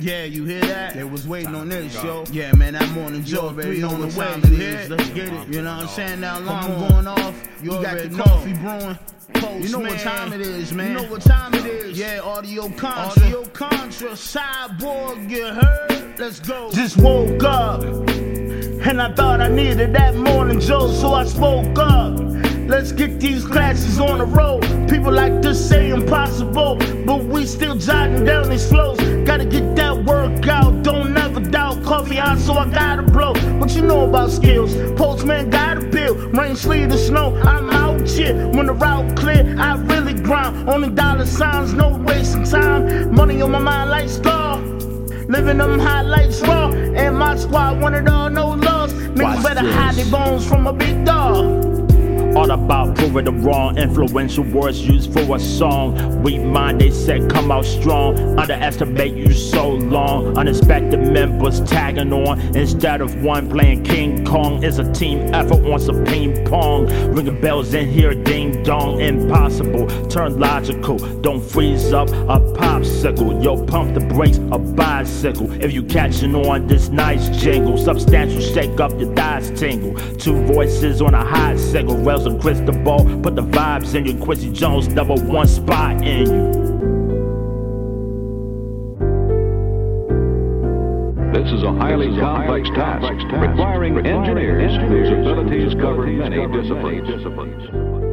Yeah, you hear that? They was waiting on this, yo. Yeah, man, that morning Joe know on the what way. time You hear Let's get it. You know what I'm saying? Alarm on. going off. You You got the coffee brewing. Postman. You know what time it is, man. You know what time it is. Yeah, audio contra. Audio contra. Cyborg, you heard? Let's go. Just woke up. And I thought I needed that morning Joe, so I spoke up. Let's get these classes on the road. People like to say impossible, but we still jotting down these flows. Gotta get that workout, don't ever doubt. Coffee hot, so I gotta blow. What you know about skills? Postman got a bill, rain, sleet, or snow. I'm out here when the route clear. I really grind. Only dollar signs, no wasting time. Money on my mind like star. Living them highlights raw. And my squad wanted all, no loss. Niggas Watch better this. hide their bones from a big dog. About proving the wrong. Influential words used for a song. Weak mind, they said come out strong. Underestimate you so long. Unexpected members tagging on. Instead of one playing King Kong, it's a team effort on some ping pong. Ringing bells in here, ding dong. Impossible, turn logical. Don't freeze up a popsicle. Yo, pump the brakes, a bicycle. If you catching on this nice jingle, substantial shake up your thighs tingle. Two voices on a hot single. Rails Christobal, put the vibes in you. Quincy Jones, number one spot in you. This is a highly complex task requiring engineers whose abilities cover many disciplines.